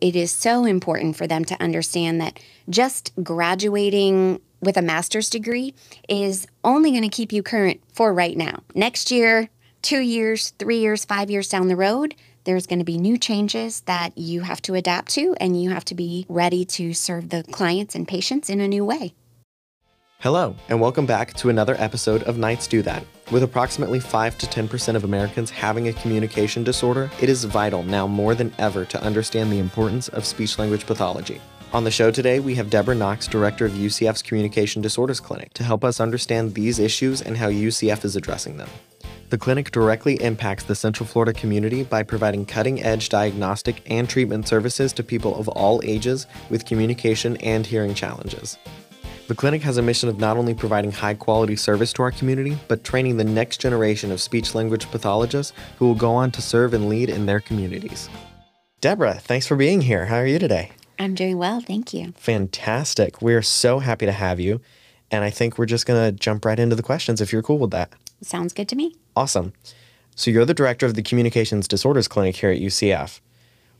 It is so important for them to understand that just graduating with a master's degree is only going to keep you current for right now. Next year, two years, three years, five years down the road, there's going to be new changes that you have to adapt to, and you have to be ready to serve the clients and patients in a new way. Hello, and welcome back to another episode of Knights Do That. With approximately 5 to 10% of Americans having a communication disorder, it is vital now more than ever to understand the importance of speech language pathology. On the show today, we have Deborah Knox, director of UCF's Communication Disorders Clinic, to help us understand these issues and how UCF is addressing them. The clinic directly impacts the Central Florida community by providing cutting edge diagnostic and treatment services to people of all ages with communication and hearing challenges. The clinic has a mission of not only providing high quality service to our community, but training the next generation of speech language pathologists who will go on to serve and lead in their communities. Deborah, thanks for being here. How are you today? I'm doing well, thank you. Fantastic. We're so happy to have you. And I think we're just going to jump right into the questions if you're cool with that. Sounds good to me. Awesome. So, you're the director of the Communications Disorders Clinic here at UCF.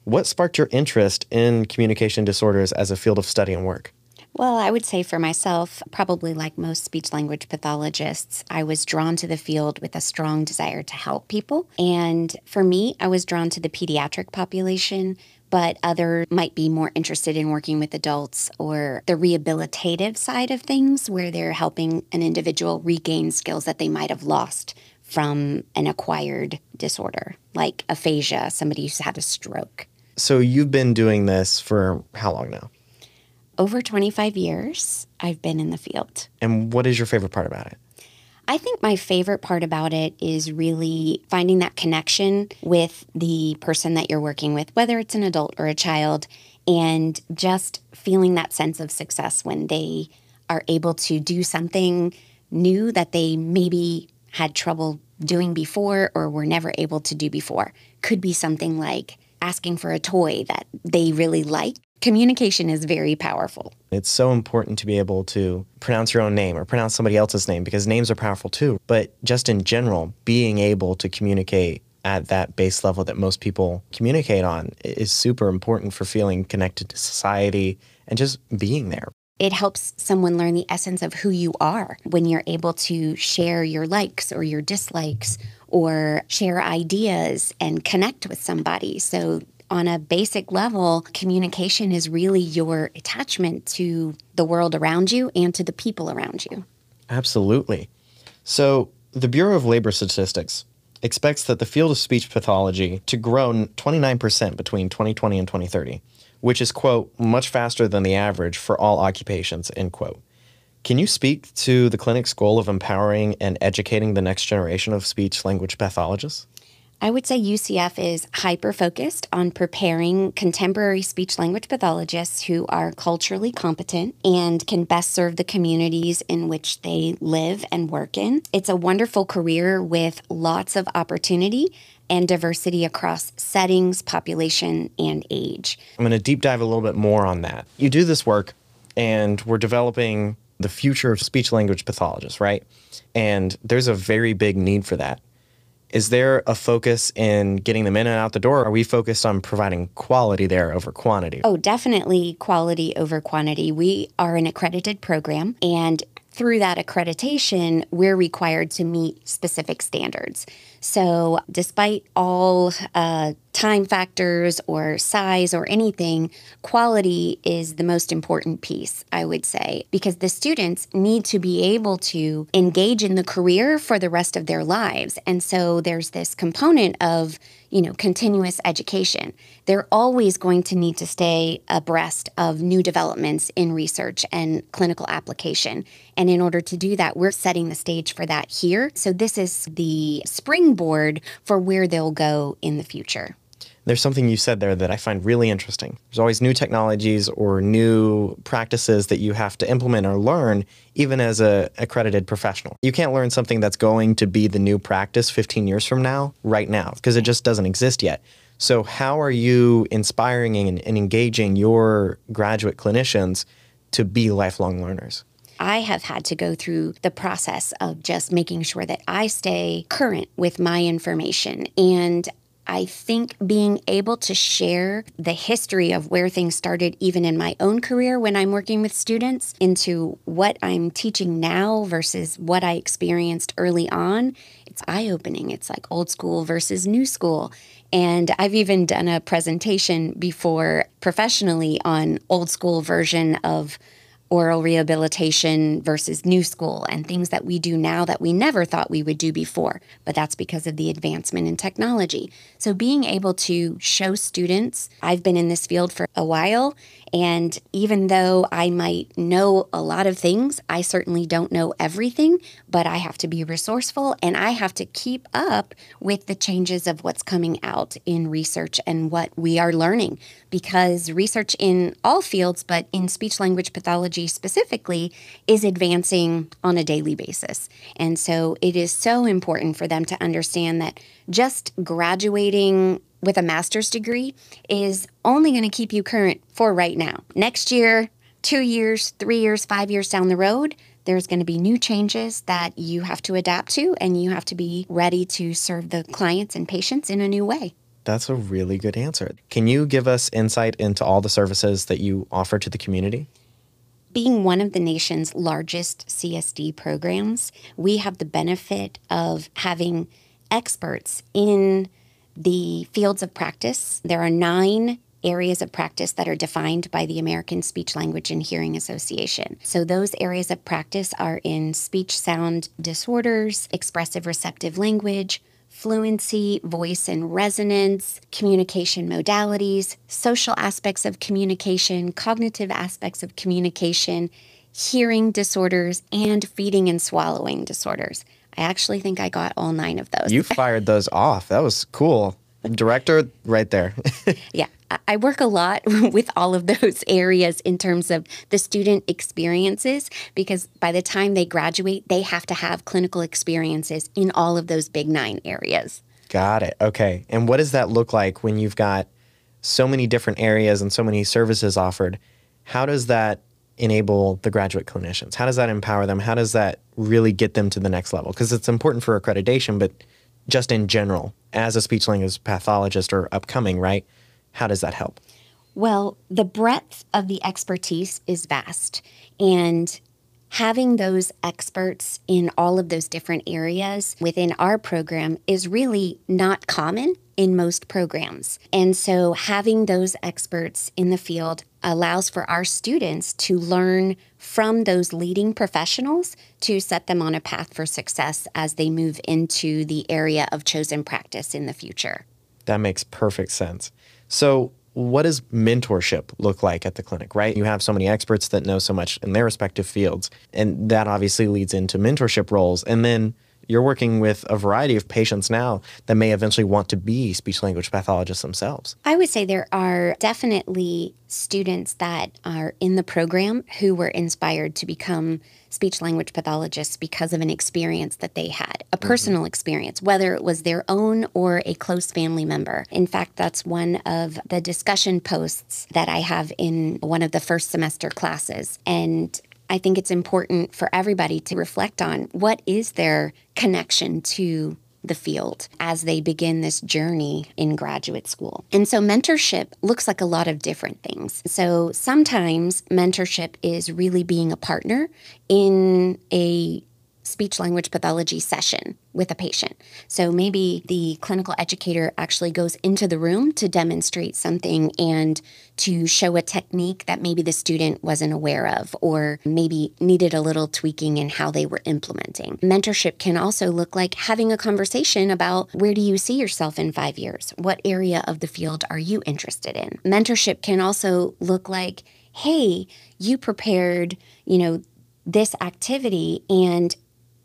What sparked your interest in communication disorders as a field of study and work? Well, I would say for myself, probably like most speech language pathologists, I was drawn to the field with a strong desire to help people. And for me, I was drawn to the pediatric population, but others might be more interested in working with adults or the rehabilitative side of things, where they're helping an individual regain skills that they might have lost from an acquired disorder, like aphasia, somebody who's had a stroke. So, you've been doing this for how long now? Over 25 years, I've been in the field. And what is your favorite part about it? I think my favorite part about it is really finding that connection with the person that you're working with, whether it's an adult or a child, and just feeling that sense of success when they are able to do something new that they maybe had trouble doing before or were never able to do before. Could be something like asking for a toy that they really like communication is very powerful. It's so important to be able to pronounce your own name or pronounce somebody else's name because names are powerful too. But just in general, being able to communicate at that base level that most people communicate on is super important for feeling connected to society and just being there. It helps someone learn the essence of who you are when you're able to share your likes or your dislikes or share ideas and connect with somebody. So on a basic level, communication is really your attachment to the world around you and to the people around you. Absolutely. So, the Bureau of Labor Statistics expects that the field of speech pathology to grow 29% between 2020 and 2030, which is, quote, much faster than the average for all occupations, end quote. Can you speak to the clinic's goal of empowering and educating the next generation of speech language pathologists? I would say UCF is hyper focused on preparing contemporary speech language pathologists who are culturally competent and can best serve the communities in which they live and work in. It's a wonderful career with lots of opportunity and diversity across settings, population, and age. I'm going to deep dive a little bit more on that. You do this work, and we're developing the future of speech language pathologists, right? And there's a very big need for that is there a focus in getting them in and out the door? Are we focused on providing quality there over quantity? Oh, definitely quality over quantity. We are an accredited program, and through that accreditation, we're required to meet specific standards. So, despite all uh, time factors or size or anything, quality is the most important piece, I would say, because the students need to be able to engage in the career for the rest of their lives. And so, there's this component of you know, continuous education. They're always going to need to stay abreast of new developments in research and clinical application. And in order to do that, we're setting the stage for that here. So this is the springboard for where they'll go in the future. There's something you said there that I find really interesting. There's always new technologies or new practices that you have to implement or learn, even as a accredited professional. You can't learn something that's going to be the new practice 15 years from now, right now, because it just doesn't exist yet. So, how are you inspiring and, and engaging your graduate clinicians to be lifelong learners? I have had to go through the process of just making sure that I stay current with my information. And I think being able to share the history of where things started, even in my own career when I'm working with students, into what I'm teaching now versus what I experienced early on, it's eye opening. It's like old school versus new school. And I've even done a presentation before professionally on old school version of oral rehabilitation versus new school and things that we do now that we never thought we would do before. But that's because of the advancement in technology. So being able to show students, I've been in this field for a while and even though I might know a lot of things, I certainly don't know everything, but I have to be resourceful and I have to keep up with the changes of what's coming out in research and what we are learning. Because research in all fields, but in speech language pathology specifically, is advancing on a daily basis. And so it is so important for them to understand that just graduating with a master's degree is only going to keep you current for right now. Next year, two years, three years, five years down the road, there's going to be new changes that you have to adapt to, and you have to be ready to serve the clients and patients in a new way. That's a really good answer. Can you give us insight into all the services that you offer to the community? Being one of the nation's largest CSD programs, we have the benefit of having experts in the fields of practice. There are nine areas of practice that are defined by the American Speech Language and Hearing Association. So, those areas of practice are in speech sound disorders, expressive receptive language, fluency, voice and resonance, communication modalities, social aspects of communication, cognitive aspects of communication, hearing disorders, and feeding and swallowing disorders. I actually think I got all nine of those. You fired those off. That was cool. Director, right there. yeah. I work a lot with all of those areas in terms of the student experiences because by the time they graduate, they have to have clinical experiences in all of those big nine areas. Got it. Okay. And what does that look like when you've got so many different areas and so many services offered? How does that enable the graduate clinicians? How does that empower them? How does that really get them to the next level? Because it's important for accreditation, but just in general, as a speech language pathologist or upcoming, right? How does that help? Well, the breadth of the expertise is vast. And having those experts in all of those different areas within our program is really not common in most programs. And so having those experts in the field allows for our students to learn from those leading professionals to set them on a path for success as they move into the area of chosen practice in the future. That makes perfect sense. So, what does mentorship look like at the clinic, right? You have so many experts that know so much in their respective fields, and that obviously leads into mentorship roles. And then you're working with a variety of patients now that may eventually want to be speech language pathologists themselves. I would say there are definitely students that are in the program who were inspired to become speech language pathologists because of an experience that they had, a mm-hmm. personal mm-hmm. experience, whether it was their own or a close family member. In fact, that's one of the discussion posts that I have in one of the first semester classes. And I think it's important for everybody to reflect on what is their connection to the field as they begin this journey in graduate school. And so mentorship looks like a lot of different things. So sometimes mentorship is really being a partner in a speech language pathology session with a patient. So maybe the clinical educator actually goes into the room to demonstrate something and to show a technique that maybe the student wasn't aware of or maybe needed a little tweaking in how they were implementing. Mentorship can also look like having a conversation about where do you see yourself in 5 years? What area of the field are you interested in? Mentorship can also look like hey, you prepared, you know, this activity and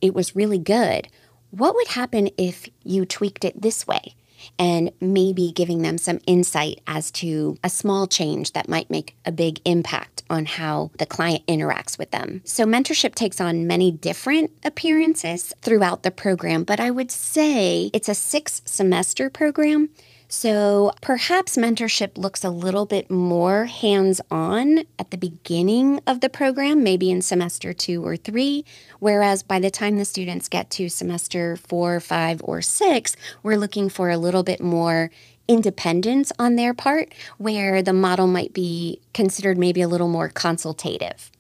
it was really good. What would happen if you tweaked it this way? And maybe giving them some insight as to a small change that might make a big impact on how the client interacts with them. So, mentorship takes on many different appearances throughout the program, but I would say it's a six semester program. So perhaps mentorship looks a little bit more hands on at the beginning of the program, maybe in semester two or three, whereas by the time the students get to semester four, five, or six, we're looking for a little bit more independence on their part, where the model might be considered maybe a little more consultative.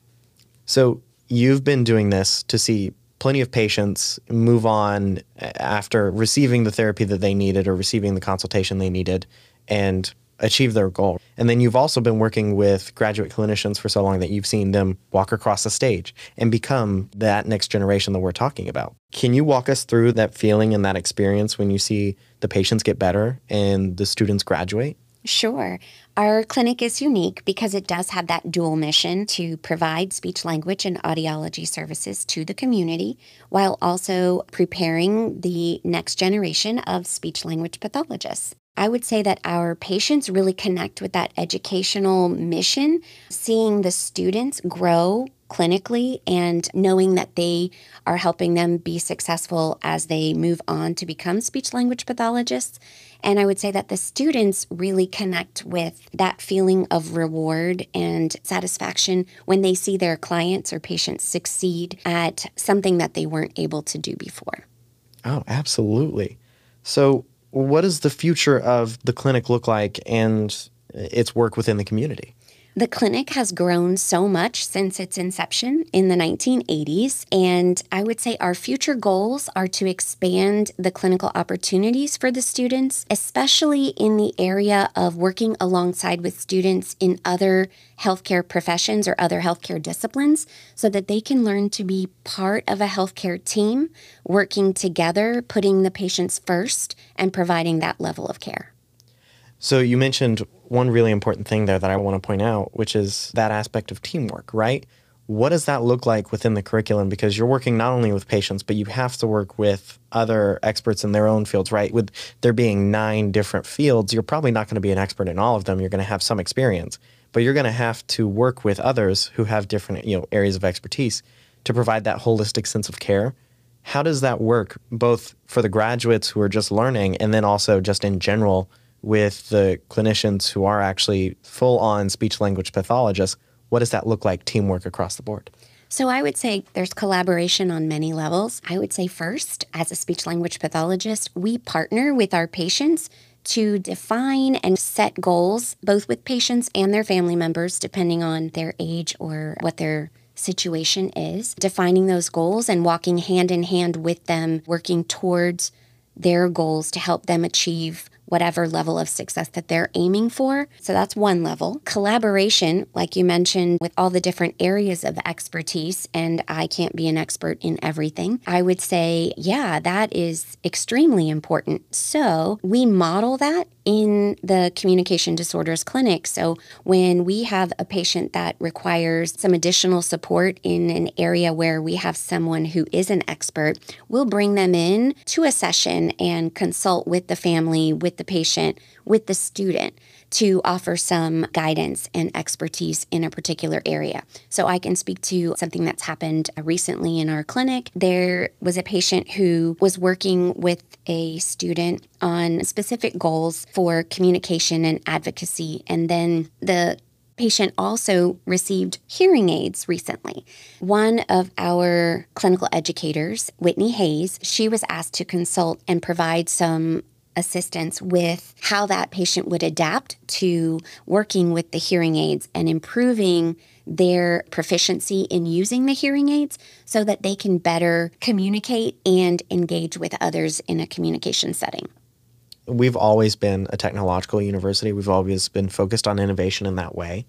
So you've been doing this to see plenty of patients move on after receiving the therapy that they needed or receiving the consultation they needed and achieve their goal. And then you've also been working with graduate clinicians for so long that you've seen them walk across the stage and become that next generation that we're talking about. Can you walk us through that feeling and that experience when you see the patients get better and the students graduate? Sure. Our clinic is unique because it does have that dual mission to provide speech language and audiology services to the community while also preparing the next generation of speech language pathologists. I would say that our patients really connect with that educational mission, seeing the students grow clinically and knowing that they are helping them be successful as they move on to become speech language pathologists and I would say that the students really connect with that feeling of reward and satisfaction when they see their clients or patients succeed at something that they weren't able to do before. Oh, absolutely. So, what does the future of the clinic look like and its work within the community? The clinic has grown so much since its inception in the 1980s, and I would say our future goals are to expand the clinical opportunities for the students, especially in the area of working alongside with students in other healthcare professions or other healthcare disciplines so that they can learn to be part of a healthcare team, working together, putting the patients first, and providing that level of care. So you mentioned one really important thing there that I want to point out, which is that aspect of teamwork, right? What does that look like within the curriculum? Because you're working not only with patients, but you have to work with other experts in their own fields, right? With there being nine different fields, you're probably not going to be an expert in all of them. You're going to have some experience, but you're going to have to work with others who have different, you know, areas of expertise to provide that holistic sense of care. How does that work both for the graduates who are just learning and then also just in general with the clinicians who are actually full on speech language pathologists, what does that look like teamwork across the board? So, I would say there's collaboration on many levels. I would say, first, as a speech language pathologist, we partner with our patients to define and set goals, both with patients and their family members, depending on their age or what their situation is. Defining those goals and walking hand in hand with them, working towards their goals to help them achieve whatever level of success that they're aiming for. So that's one level. Collaboration, like you mentioned, with all the different areas of expertise, and I can't be an expert in everything. I would say, yeah, that is extremely important. So we model that in the communication disorders clinic. So when we have a patient that requires some additional support in an area where we have someone who is an expert, we'll bring them in to a session and consult with the family, with the patient, with the student to offer some guidance and expertise in a particular area. So I can speak to something that's happened recently in our clinic. There was a patient who was working with a student on specific goals for communication and advocacy. And then the patient also received hearing aids recently. One of our clinical educators, Whitney Hayes, she was asked to consult and provide some assistance with how that patient would adapt to working with the hearing aids and improving their proficiency in using the hearing aids so that they can better communicate and engage with others in a communication setting. We've always been a technological university. We've always been focused on innovation in that way.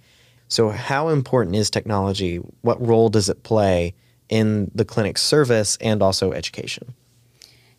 So, how important is technology? What role does it play in the clinic service and also education?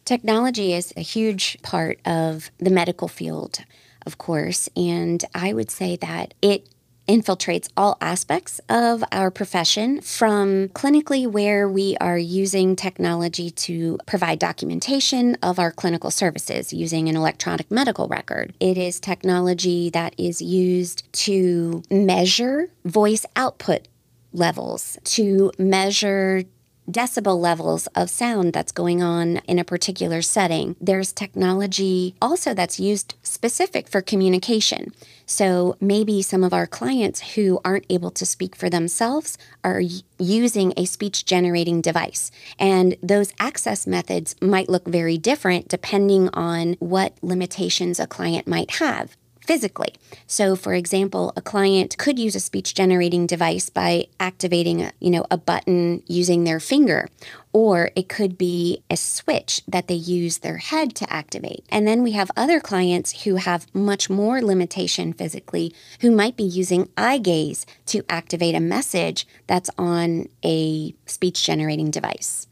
Technology is a huge part of the medical field, of course, and I would say that it infiltrates all aspects of our profession from clinically where we are using technology to provide documentation of our clinical services using an electronic medical record. It is technology that is used to measure voice output levels, to measure decibel levels of sound that's going on in a particular setting. There's technology also that's used specific for communication. So maybe some of our clients who aren't able to speak for themselves are using a speech generating device. And those access methods might look very different depending on what limitations a client might have physically. So for example, a client could use a speech generating device by activating you know, a button using their finger or it could be a switch that they use their head to activate. And then we have other clients who have much more limitation physically who might be using eye gaze to activate a message that's on a speech generating device.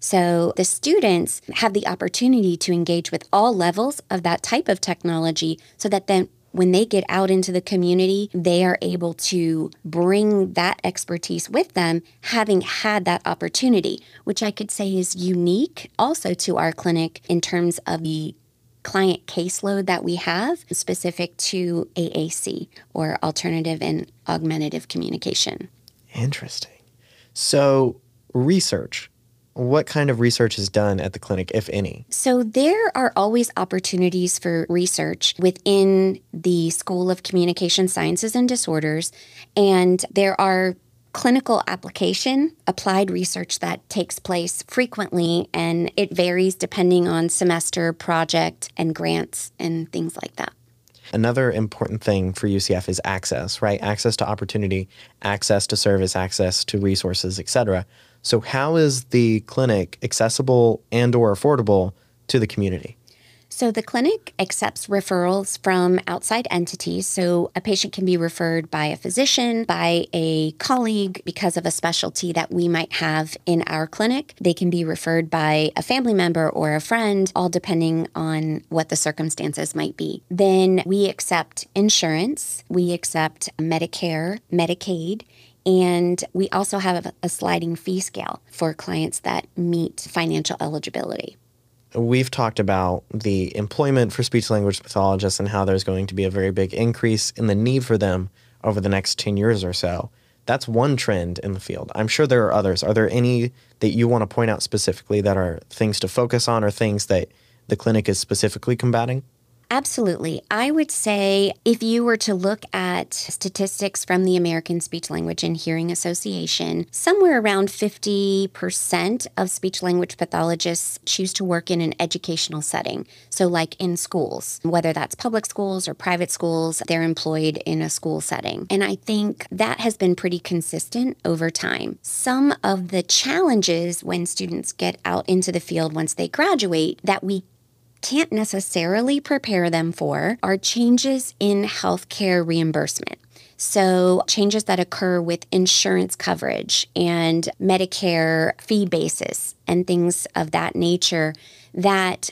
So the students have the opportunity to engage with all levels of that type of technology so that then when they get out into the community, they are able to bring that expertise with them, having had that opportunity, which I could say is unique also to our clinic in terms of the client caseload that we have specific to AAC or alternative and augmentative communication. Interesting. So, research what kind of research is done at the clinic, if any? So, there are always opportunities for research within the School of Communication Sciences and Disorders, and there are clinical application, applied research that takes place frequently, and it varies depending on semester, project, and grants, and things like that. Another important thing for UCF is access, right? Access to opportunity, access to service, access to resources, etc. So how is the clinic accessible and or affordable to the community? So the clinic accepts referrals from outside entities. So a patient can be referred by a physician, by a colleague because of a specialty that we might have in our clinic. They can be referred by a family member or a friend, all depending on what the circumstances might be. Then we accept insurance, we accept Medicare, Medicaid, and we also have a sliding fee scale for clients that meet financial eligibility. We've talked about the employment for speech language pathologists and how there's going to be a very big increase in the need for them over the next 10 years or so. That's one trend in the field. I'm sure there are others. Are there any that you want to point out specifically that are things to focus on or things that the clinic is specifically combating? Absolutely. I would say if you were to look at statistics from the American Speech Language and Hearing Association, somewhere around 50% of speech language pathologists choose to work in an educational setting. So, like in schools, whether that's public schools or private schools, they're employed in a school setting. And I think that has been pretty consistent over time. Some of the challenges when students get out into the field once they graduate that we can't necessarily prepare them for are changes in healthcare reimbursement. So, changes that occur with insurance coverage and Medicare fee basis and things of that nature that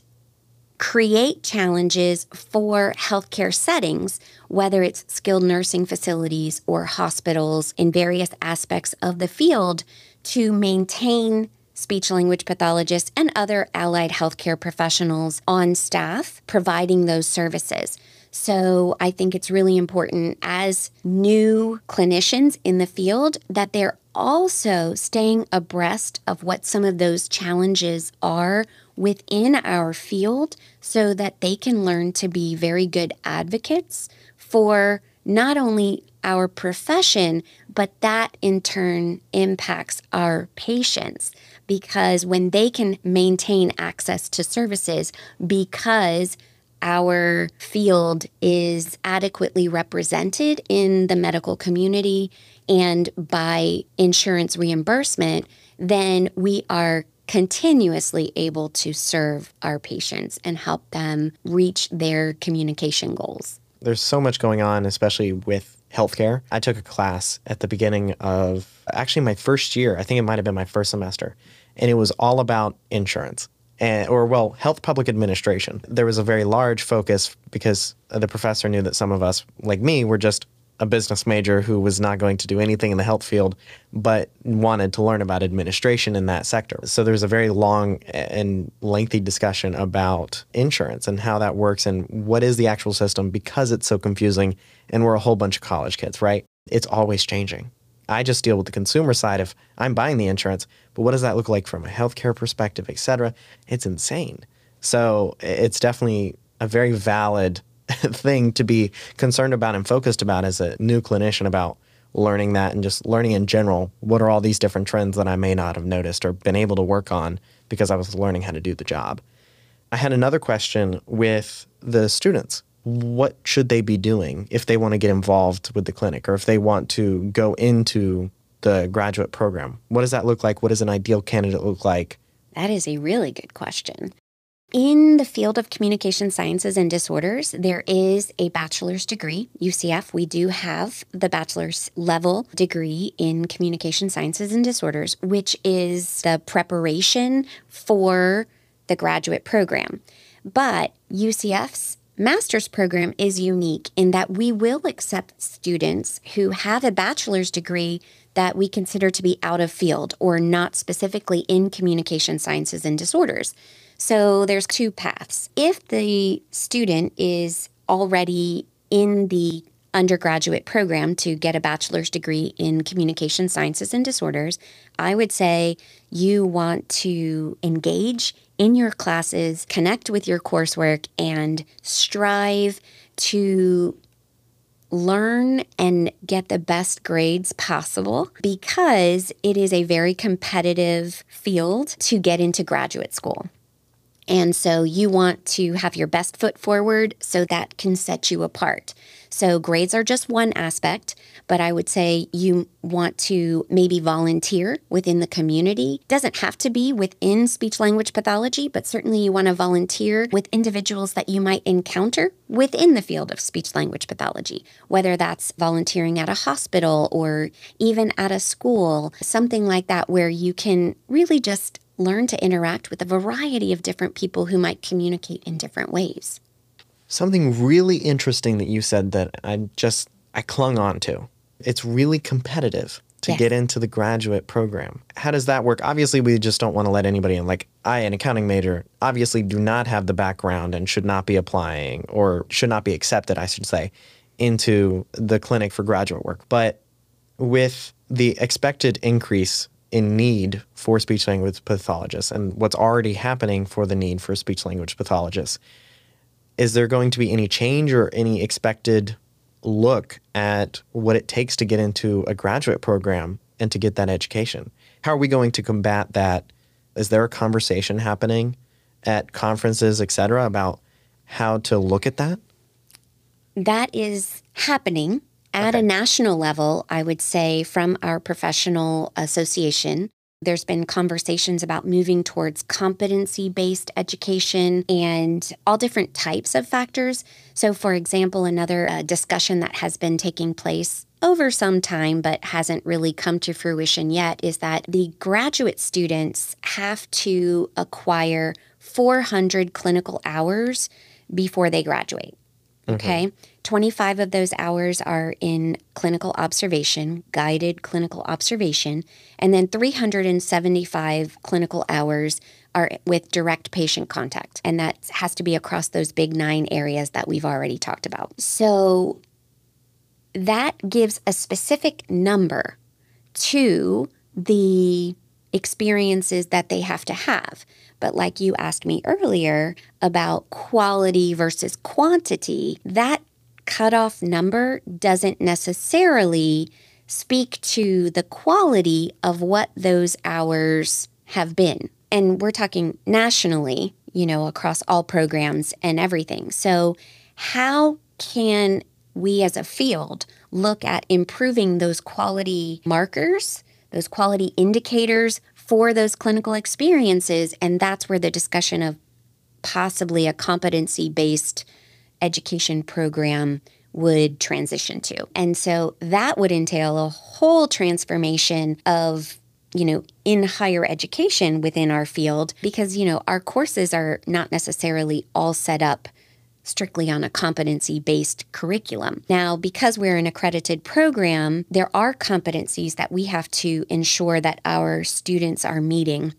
create challenges for healthcare settings, whether it's skilled nursing facilities or hospitals in various aspects of the field, to maintain speech language pathologists, and other allied healthcare professionals on staff providing those services. So I think it's really important as new clinicians in the field that they're also staying abreast of what some of those challenges are within our field so that they can learn to be very good advocates for not only our profession, but that in turn impacts our patients because when they can maintain access to services because our field is adequately represented in the medical community and by insurance reimbursement, then we are continuously able to serve our patients and help them reach their communication goals. There's so much going on, especially with healthcare. I took a class at the beginning of actually my first year. I think it might have been my first semester and it was all about insurance. And, or well, health public administration. There was a very large focus because the professor knew that some of us, like me, were just a business major who was not going to do anything in the health field, but wanted to learn about administration in that sector. So there was a very long and lengthy discussion about insurance and how that works and what is the actual system because it's so confusing and we're a whole bunch of college kids, right? It's always changing I just deal with the consumer side if I'm buying the insurance, but what does that look like from a healthcare perspective, et cetera? It's insane. So it's definitely a very valid thing to be concerned about and focused about as a new clinician about learning that and just learning in general what are all these different trends that I may not have noticed or been able to work on because I was learning how to do the job. I had another question with the students. What should they be doing if they want to get involved with the clinic or if they want to go into the graduate program? What does that look like? What does an ideal candidate look like? That is a really good question. In the field of communication sciences and disorders, there is a bachelor's degree. UCF, we do have the bachelor's level degree in communication sciences and disorders, which is the preparation for the graduate program. But UCF's master's program is unique in that we will accept students who have a bachelor's degree that we consider to be out of field or not specifically in communication sciences and disorders. So there's two paths. If the student is already in the undergraduate program to get a bachelor's degree in communication sciences and disorders, I would say you want to engage in your classes, connect with your coursework, and strive to learn and get the best grades possible because it is a very competitive field to get into graduate school. And so you want to have your best foot forward so that can set you apart. So grades are just one aspect, but I would say you want to maybe volunteer within the community. Doesn't have to be within speech language pathology, but certainly you want to volunteer with individuals that you might encounter within the field of speech language pathology, whether that's volunteering at a hospital or even at a school, something like that where you can really just learn to interact with a variety of different people who might communicate in different ways. Something really interesting that you said that I just I clung on to. It's really competitive to yes. get into the graduate program. How does that work? Obviously, we just don't want to let anybody in. Like, I, an accounting major, obviously do not have the background and should not be applying or should not be accepted, I should say, into the clinic for graduate work. But with the expected increase in need for speech language pathologists and what's already happening for the need for speech language pathologists. Is there going to be any change or any expected look at what it takes to get into a graduate program and to get that education? How are we going to combat that? Is there a conversation happening at conferences, et cetera, about how to look at that? That is happening. At okay. a national level, I would say from our professional association, there's been conversations about moving towards competency based education and all different types of factors. So, for example, another uh, discussion that has been taking place over some time but hasn't really come to fruition yet is that the graduate students have to acquire 400 clinical hours before they graduate. Okay. Mm-hmm. 25 of those hours are in clinical observation, guided clinical observation, and then 375 clinical hours are with direct patient contact. And that has to be across those big nine areas that we've already talked about. So that gives a specific number to the experiences that they have to have. But like you asked me earlier about quality versus quantity, that cutoff number doesn't necessarily speak to the quality of what those hours have been. And we're talking nationally, you know, across all programs and everything. So, how can we as a field look at improving those quality markers, those quality indicators for those clinical experiences? And that's where the discussion of possibly a competency based education program would transition to. And so that would entail a whole transformation of you know, in higher education within our field because, you know, our courses are not necessarily all set up strictly on a competency based curriculum. Now, because we're an accredited program, there are competencies that we have to ensure that our students are meeting.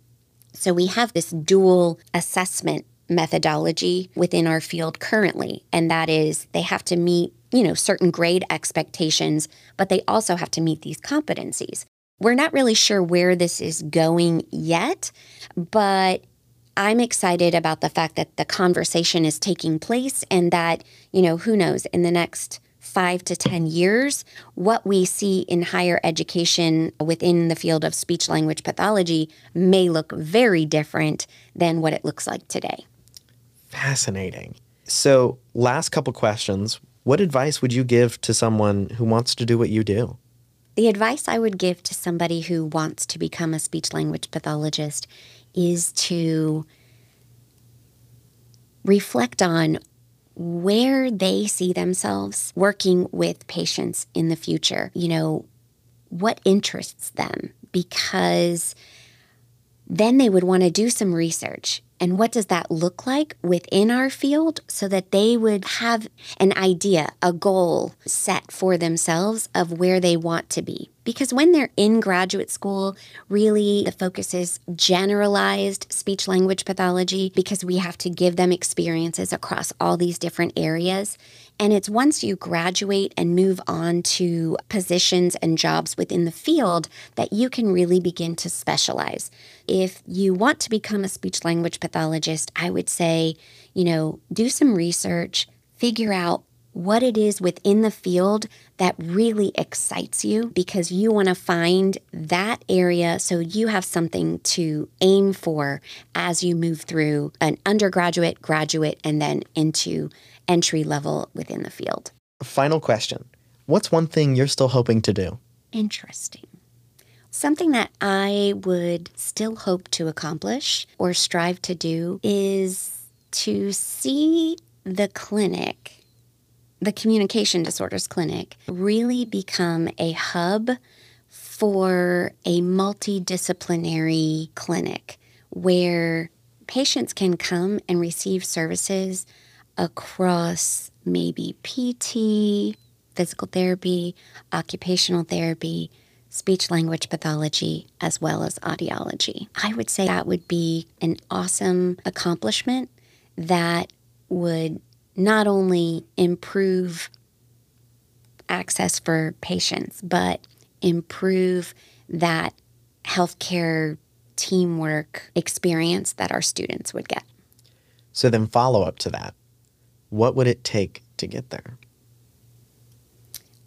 So we have this dual assessment methodology within our field currently, and that is they have to meet you know, certain grade expectations, but they also have to meet these competencies. We're not really sure where this is going yet, but I'm excited about the fact that the conversation is taking place and that, you know, who knows, in the next five to 10 years, what we see in higher education within the field of speech language pathology may look very different than what it looks like today. Fascinating. So, last couple questions. What advice would you give to someone who wants to do what you do? The advice I would give to somebody who wants to become a speech language pathologist is to reflect on where they see themselves working with patients in the future. You know, what interests them, because then they would want to do some research and what does that look like within our field so that they would have an idea, a goal set for themselves of where they want to be? Because when they're in graduate school, really the focus is generalized speech language pathology because we have to give them experiences across all these different areas. And it's once you graduate and move on to positions and jobs within the field that you can really begin to specialize. If you want to become a speech language pathologist, I would say, you know, do some research, figure out what it is within the field that really excites you because you want to find that area so you have something to aim for as you move through an undergraduate, graduate, and then into entry level within the field. Final question What's one thing you're still hoping to do? Interesting. Something that I would still hope to accomplish or strive to do is to see the clinic, the communication disorders clinic, really become a hub for a multidisciplinary clinic where patients can come and receive services across maybe PT, physical therapy, occupational therapy, speech language pathology, as well as audiology. I would say that would be an awesome accomplishment that would not only improve access for patients, but improve that healthcare teamwork experience that our students would get. So, then follow up to that what would it take to get there?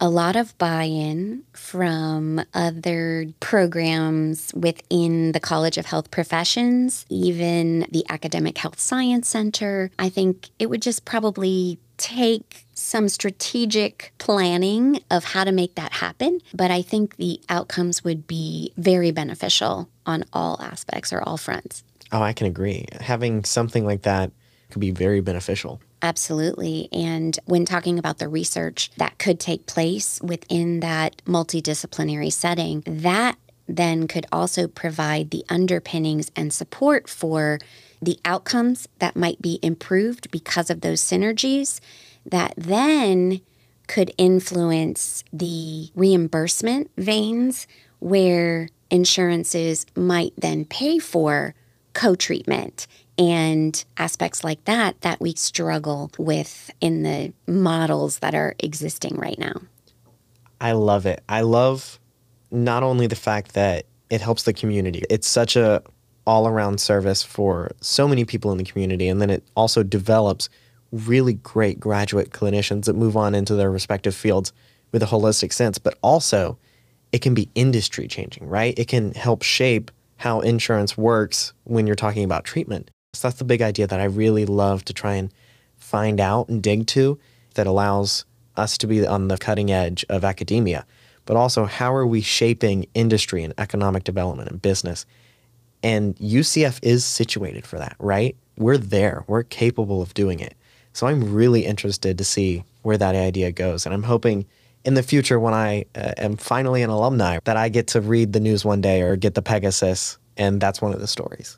A lot of buy in from other programs within the College of Health Professions, even the Academic Health Science Center. I think it would just probably take some strategic planning of how to make that happen. But I think the outcomes would be very beneficial on all aspects or all fronts. Oh, I can agree. Having something like that could be very beneficial. Absolutely. And when talking about the research that could take place within that multidisciplinary setting, that then could also provide the underpinnings and support for the outcomes that might be improved because of those synergies that then could influence the reimbursement veins where insurances might then pay for co treatment and aspects like that that we struggle with in the models that are existing right now. I love it. I love not only the fact that it helps the community. It's such a all-around service for so many people in the community and then it also develops really great graduate clinicians that move on into their respective fields with a holistic sense, but also it can be industry changing, right? It can help shape how insurance works when you're talking about treatment. So that's the big idea that I really love to try and find out and dig to that allows us to be on the cutting edge of academia. But also, how are we shaping industry and economic development and business? And UCF is situated for that, right? We're there, we're capable of doing it. So I'm really interested to see where that idea goes. And I'm hoping in the future, when I uh, am finally an alumni, that I get to read the news one day or get the Pegasus, and that's one of the stories.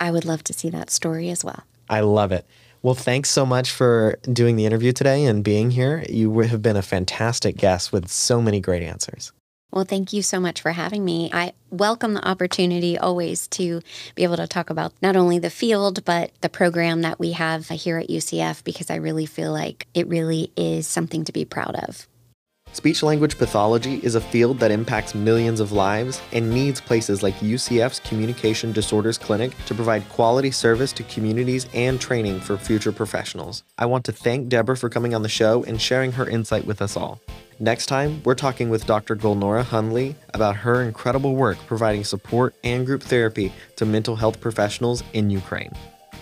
I would love to see that story as well. I love it. Well, thanks so much for doing the interview today and being here. You have been a fantastic guest with so many great answers. Well, thank you so much for having me. I welcome the opportunity always to be able to talk about not only the field, but the program that we have here at UCF because I really feel like it really is something to be proud of. Speech language pathology is a field that impacts millions of lives and needs places like UCF's Communication Disorders Clinic to provide quality service to communities and training for future professionals. I want to thank Deborah for coming on the show and sharing her insight with us all. Next time, we're talking with Dr. Golnora Hunley about her incredible work providing support and group therapy to mental health professionals in Ukraine.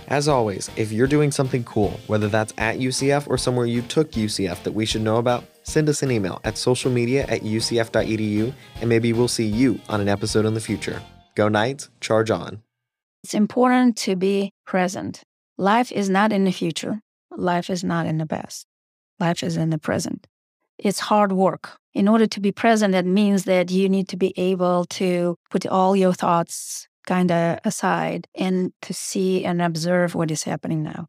As always, if you're doing something cool, whether that's at UCF or somewhere you took UCF that we should know about, send us an email at socialmedia at ucf.edu and maybe we'll see you on an episode in the future. Go Knights, charge on. It's important to be present. Life is not in the future, life is not in the past, life is in the present it's hard work. In order to be present, that means that you need to be able to put all your thoughts kind of aside and to see and observe what is happening now.